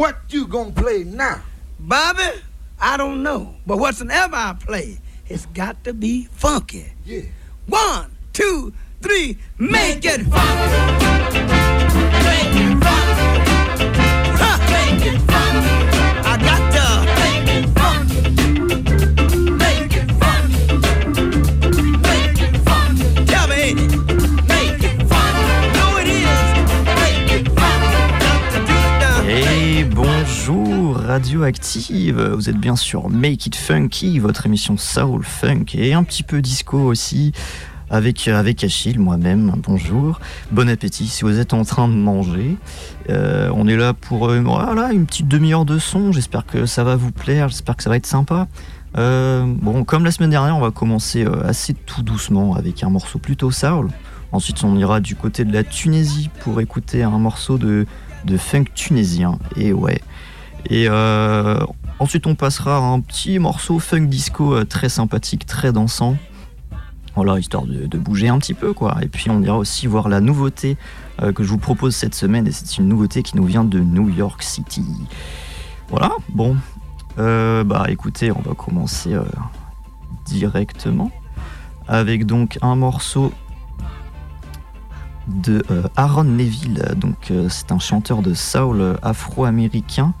What you gonna play now? Bobby, I don't know. But whatsoever I play, it's got to be funky. Yeah. One, two, three, make it funky. Make it funky. Huh. Make it funky. Radioactive, vous êtes bien sur Make It Funky, votre émission Soul Funk et un petit peu disco aussi avec, avec Achille, moi-même, bonjour, bon appétit si vous êtes en train de manger. Euh, on est là pour euh, voilà, une petite demi-heure de son, j'espère que ça va vous plaire, j'espère que ça va être sympa. Euh, bon, comme la semaine dernière, on va commencer assez tout doucement avec un morceau plutôt soul. Ensuite, on ira du côté de la Tunisie pour écouter un morceau de, de funk tunisien. Et ouais. Et euh, ensuite, on passera à un petit morceau funk disco euh, très sympathique, très dansant. Voilà, histoire de, bouger un petit peu, quoi. Et puis, on ira aussi voir la nouveauté euh, que je vous propose cette semaine. Et c'est une nouveauté qui nous vient de New York City. Voilà, bon. Bah, écoutez, on va commencer directement avec donc un morceau de Aaron Neville. Donc, c'est un chanteur de soul afro-américain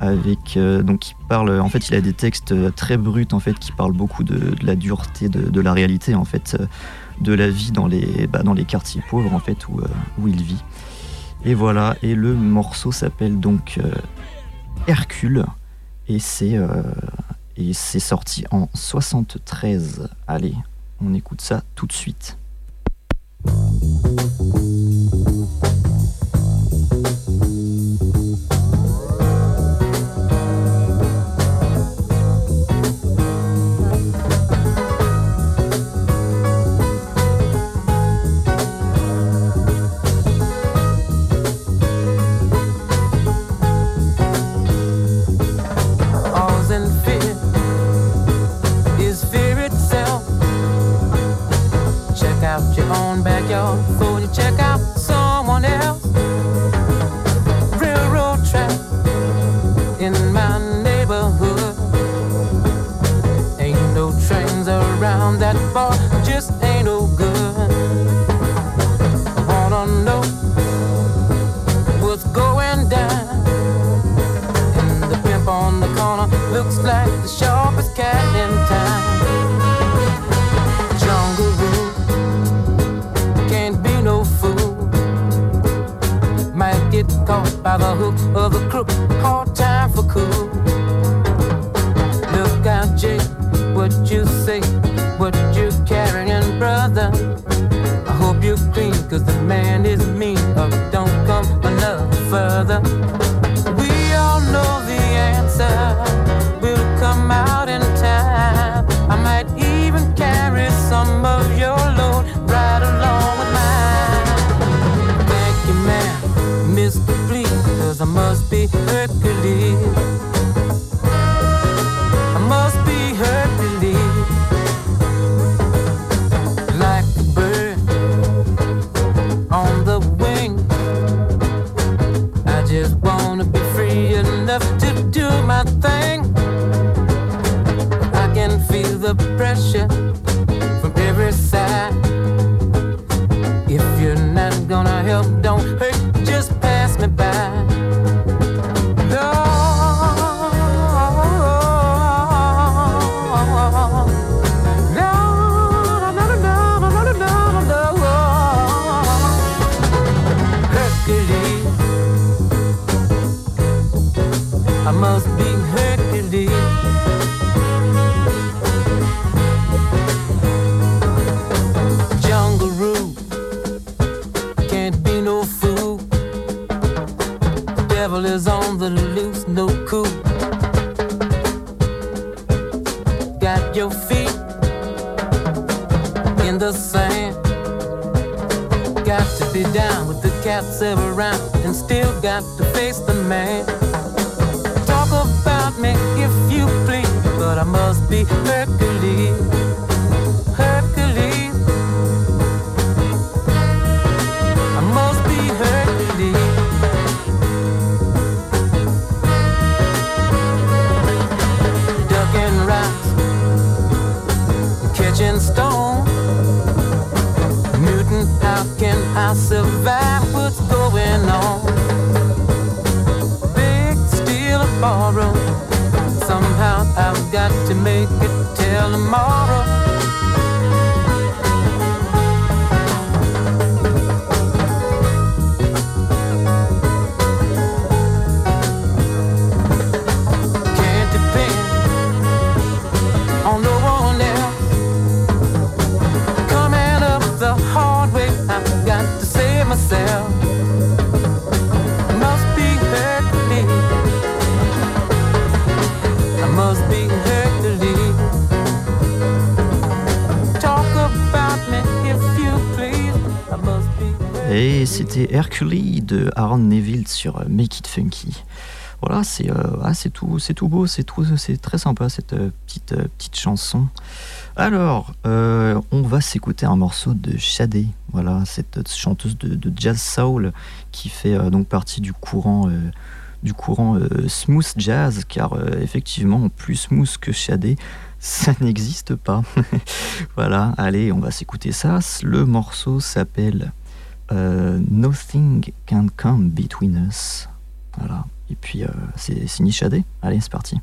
avec euh, donc qui parle. En fait, il a des textes euh, très bruts en fait qui parlent beaucoup de, la dureté de, la réalité en fait euh, de la vie dans les bah, dans les quartiers pauvres en fait où où il vit. Et voilà. Et le morceau s'appelle donc Hercule et c'est et c'est sorti en 73. Allez, on écoute ça tout de suite. The the corner looks like the sharpest cat in town. Jungle rule can't be no fool. Might get caught by the hook of the crook. Hard time for cool. Look out, Jake, what you say, what you carrying, brother. I hope you're clean, cause the man is to do my thing. Is on the loose, no cool. Got your feet in the sand. Got to be down with the cats around and still got to face the man. Talk about me if you please, but I must be. Hercules. the mall. C'était Hercules de Aaron Neville sur Make It Funky. Voilà, c'est euh, ah, tout, c'est tout beau, c'est c'est très sympa cette euh, petite euh, petite chanson. Alors, on va s'écouter un morceau de Shadé, voilà, cette chanteuse de, jazz soul qui fait donc partie du courant du courant smooth jazz, car effectivement, plus smooth que Shadé, ça n'existe pas. voilà, allez, on va s'écouter ça. Le morceau s'appelle Nothing Can Come Between Us. Voilà. Et puis euh, c'est signé Shadé. Allez, c'est parti.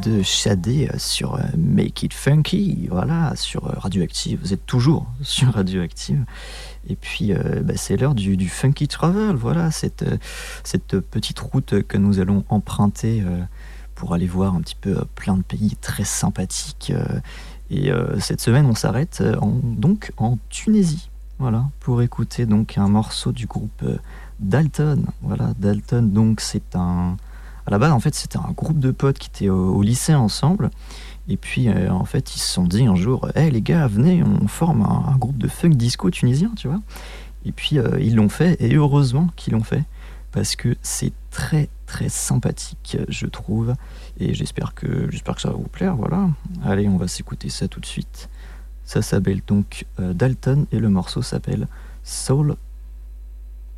De Shadé euh, sur euh, Make It Funky, voilà, sur euh, Radioactive. Vous êtes toujours sur Radioactive. Et puis, bah, c'est l'heure du, Funky Travel, voilà, cette, cette petite route que nous allons emprunter pour aller voir un petit peu plein de pays très sympathiques. Et cette semaine, on s'arrête donc en Tunisie, voilà, pour écouter donc un morceau du groupe Dalton. Voilà, Dalton, donc c'est un à la base, en fait, c'était un groupe de potes qui étaient au, lycée ensemble. Et puis, euh, en fait, ils se sont dit un jour, hé les gars, venez, on forme un, groupe de funk disco tunisien, tu vois. Et puis, euh, ils l'ont fait, et heureusement qu'ils l'ont fait, parce que c'est très, très sympathique, je trouve. Et j'espère que, j'espère que ça va vous plaire, voilà. Allez, on va s'écouter ça tout de suite. Ça s'appelle donc euh, Dalton, et le morceau s'appelle Soul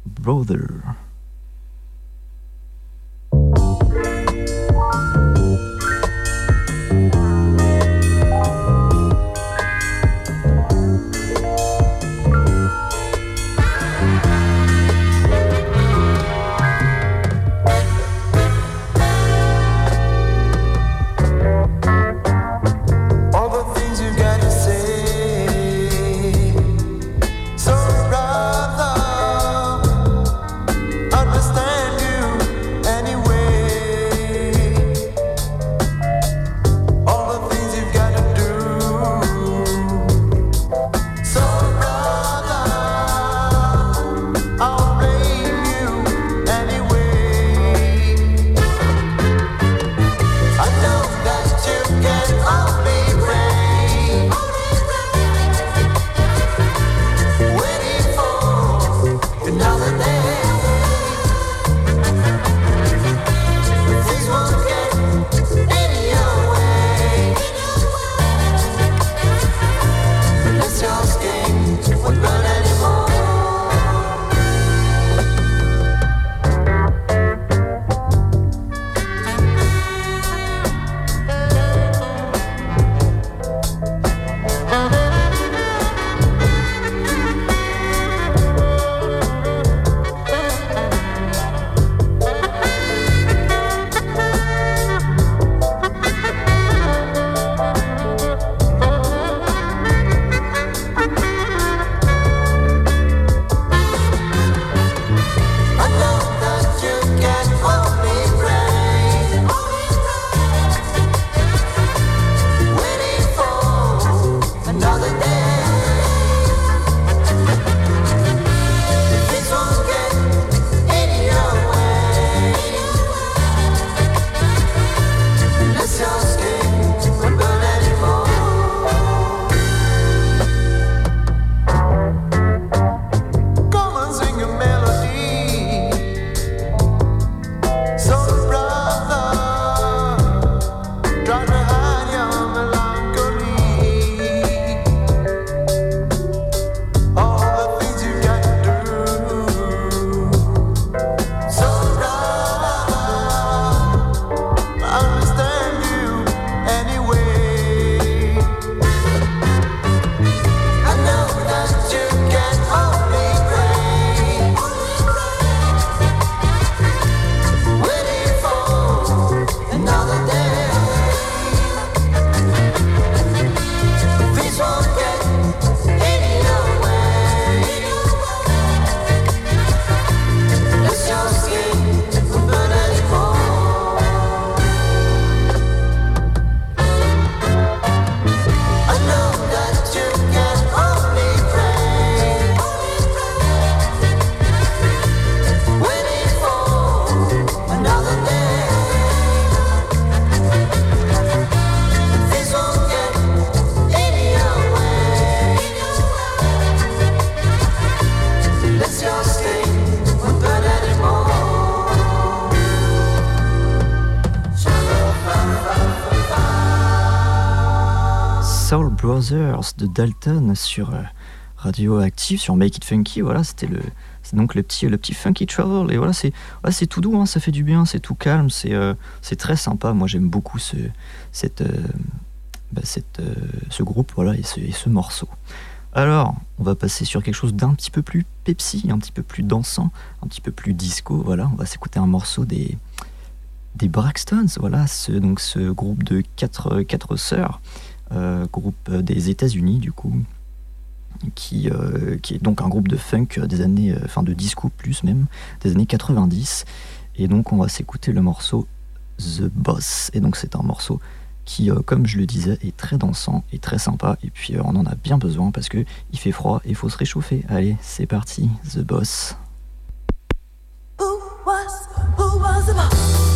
Brother. De Dalton sur euh, Radioactive, sur Make It Funky. Voilà, c'était le, donc le petit, le petit Funky Travel. Et voilà, c'est, c'est tout doux, hein, ça fait du bien, c'est tout calme, c'est, euh, c'est très sympa. Moi, j'aime beaucoup ce, cette, euh, bah, cette, ce groupe, voilà, et ce, et ce morceau. Alors, on va passer sur quelque chose d'un petit peu plus Pepsi, un petit peu plus dansant, un petit peu plus disco. Voilà, on va s'écouter un morceau des des Braxtons, voilà, ce, donc ce groupe de quatre, quatre sœurs, groupe des États-Unis du coup, qui, euh, qui est donc un groupe de funk des années, enfin de disco plus même, des années 90. Et donc on va s'écouter le morceau The Boss. Et donc c'est un morceau qui, comme je le disais, est très dansant et très sympa. Et puis on en a bien besoin parce que il fait froid et il faut se réchauffer. Allez, c'est parti, The Boss. who was the boss?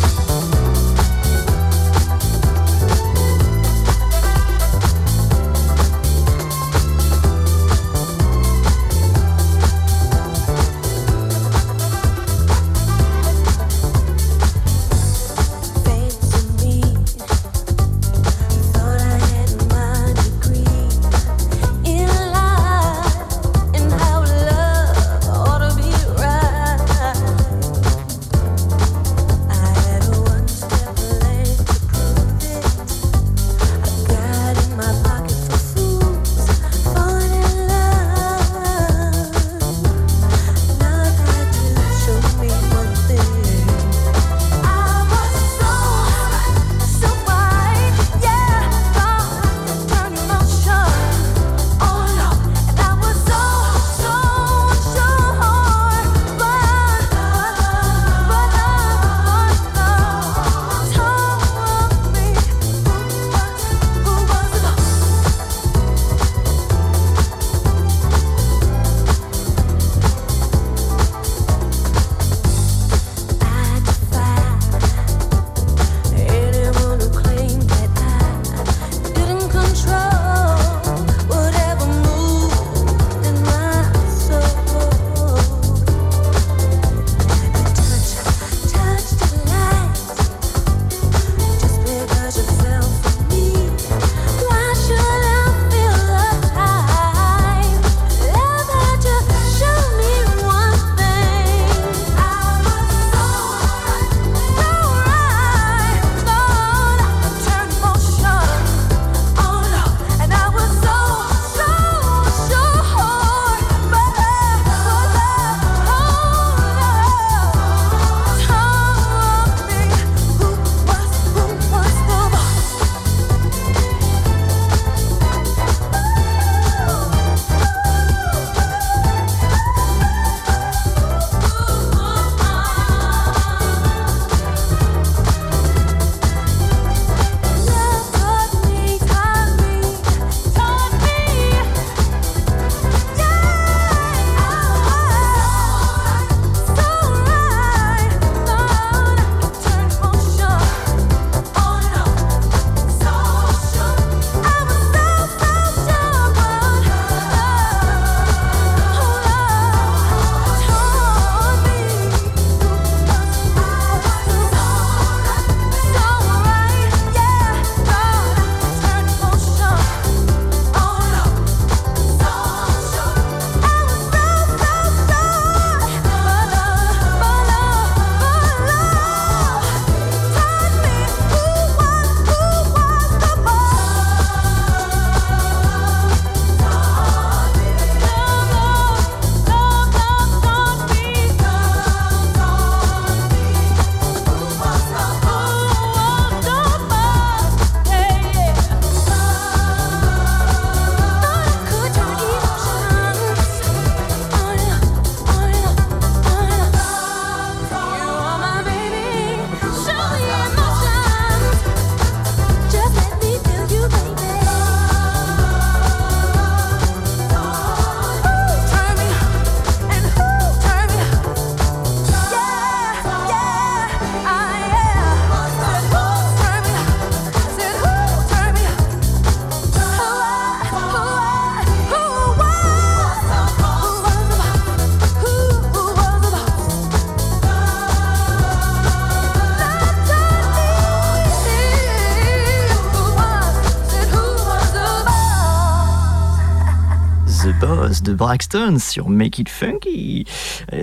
De Braxton sur Make It Funky.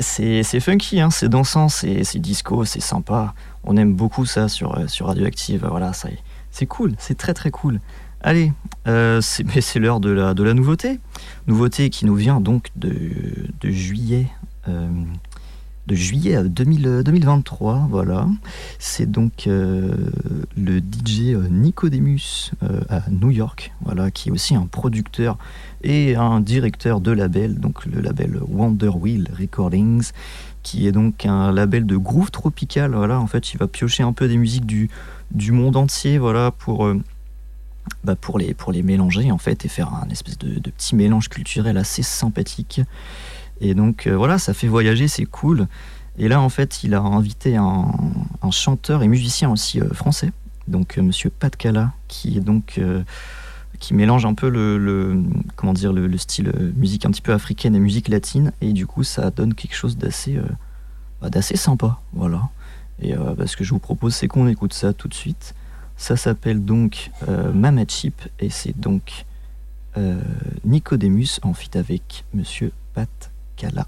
C'est funky, hein, c'est dansant, c'est disco, c'est sympa. On aime beaucoup ça sur, euh, sur Radioactive. Voilà, c'est cool, c'est très très cool. Allez, euh, c'est l'heure de la, de la nouveauté. Nouveauté qui nous vient donc de, de juillet. Euh, de juillet 2000, 2023. Voilà. C'est donc le DJ Nicodemus à New York, voilà, qui est aussi un producteur et un directeur de label, donc le label Wonder Wheel Recordings, qui est donc un label de groove tropical. Voilà, en fait, il va piocher un peu des musiques du, du monde entier, voilà, pour, euh, bah pour, les, pour les mélanger en fait et faire un espèce de, petit mélange culturel assez sympathique. Et donc euh, voilà, ça fait voyager, c'est cool. Et là, en fait, il a invité un, chanteur et musicien aussi euh, français, donc Monsieur Pat Cala, qui mélange un peu le, comment dire le, style euh, musique un petit peu africaine et musique latine. Et du coup ça donne quelque chose d'assez euh, bah, d'assez sympa voilà. Et euh, bah, ce que je vous propose c'est qu'on écoute ça tout de suite. Ça s'appelle donc Mama Chip et c'est donc Nicodemus en fit avec Monsieur Pat Kala.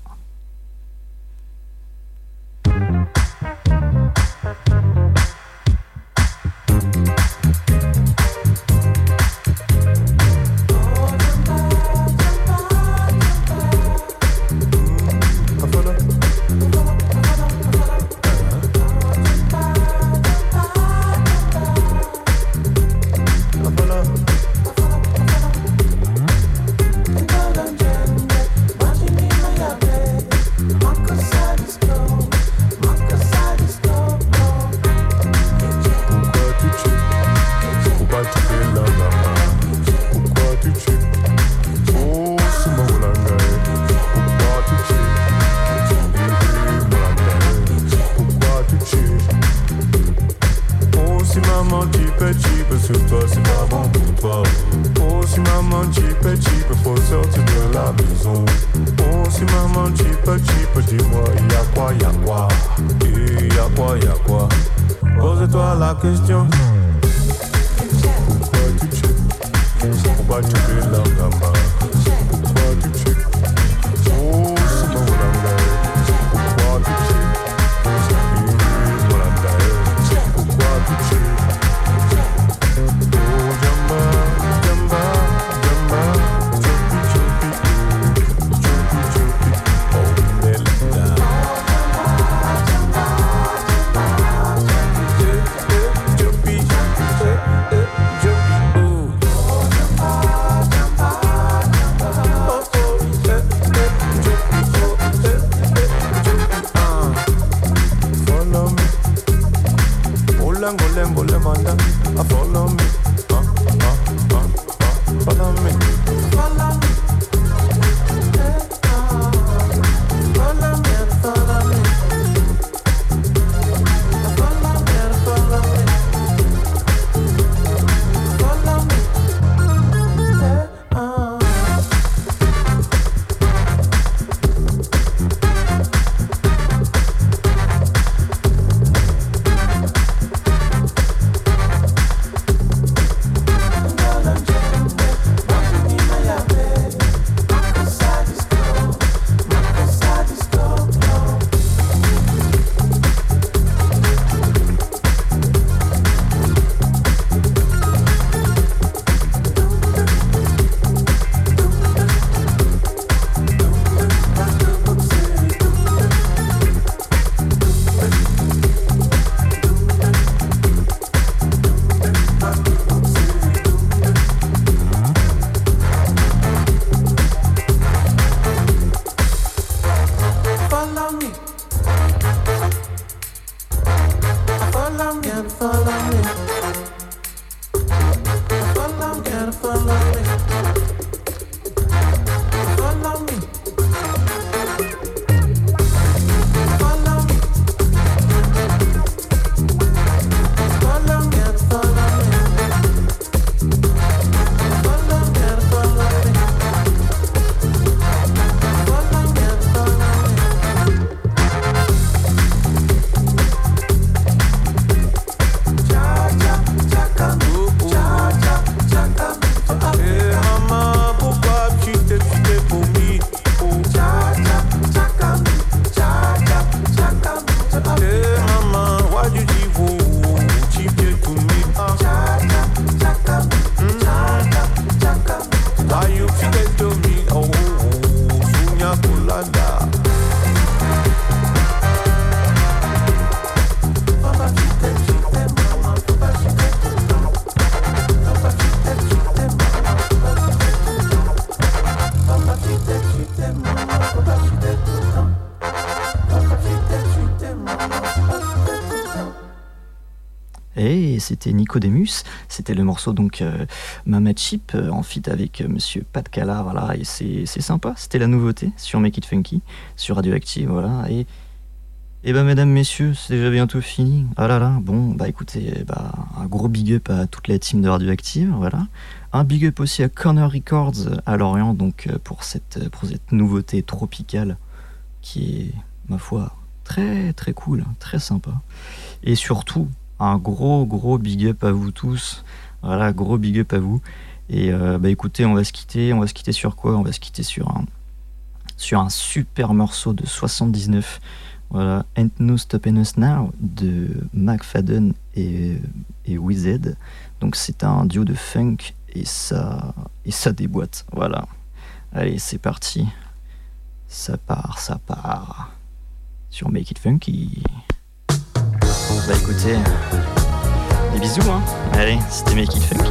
down for c'était Nicodemus. C'était le morceau donc euh, Mama Chip euh, en feat avec euh, Monsieur Pat Cala, voilà, et c'est sympa. C'était la nouveauté sur Make It Funky, sur Radioactive, voilà. Et et bah mesdames, messieurs, c'est déjà bientôt fini. Ah là là, bon, bah écoutez, bah, un gros big up à toute la team de Radioactive, voilà. Un big up aussi à Corner Records à Lorient, donc pour cette, pour cette nouveauté tropicale qui est, ma foi, très très cool, très sympa. Et surtout, un gros gros big up à vous tous. Voilà, gros big up à vous. Et euh, bah écoutez, on va se quitter. On va se quitter sur quoi? On va se quitter sur un, sur un super morceau de 79. Voilà, Ain't No Stopping Us Now de McFadden et, et. Donc c'est un duo de funk et ça, et ça déboîte. Voilà. Allez, c'est parti. Ça part, ça part. Sur Make It Funky. Bah écoutez, des bisous hein. Allez, c'était Make It Funky.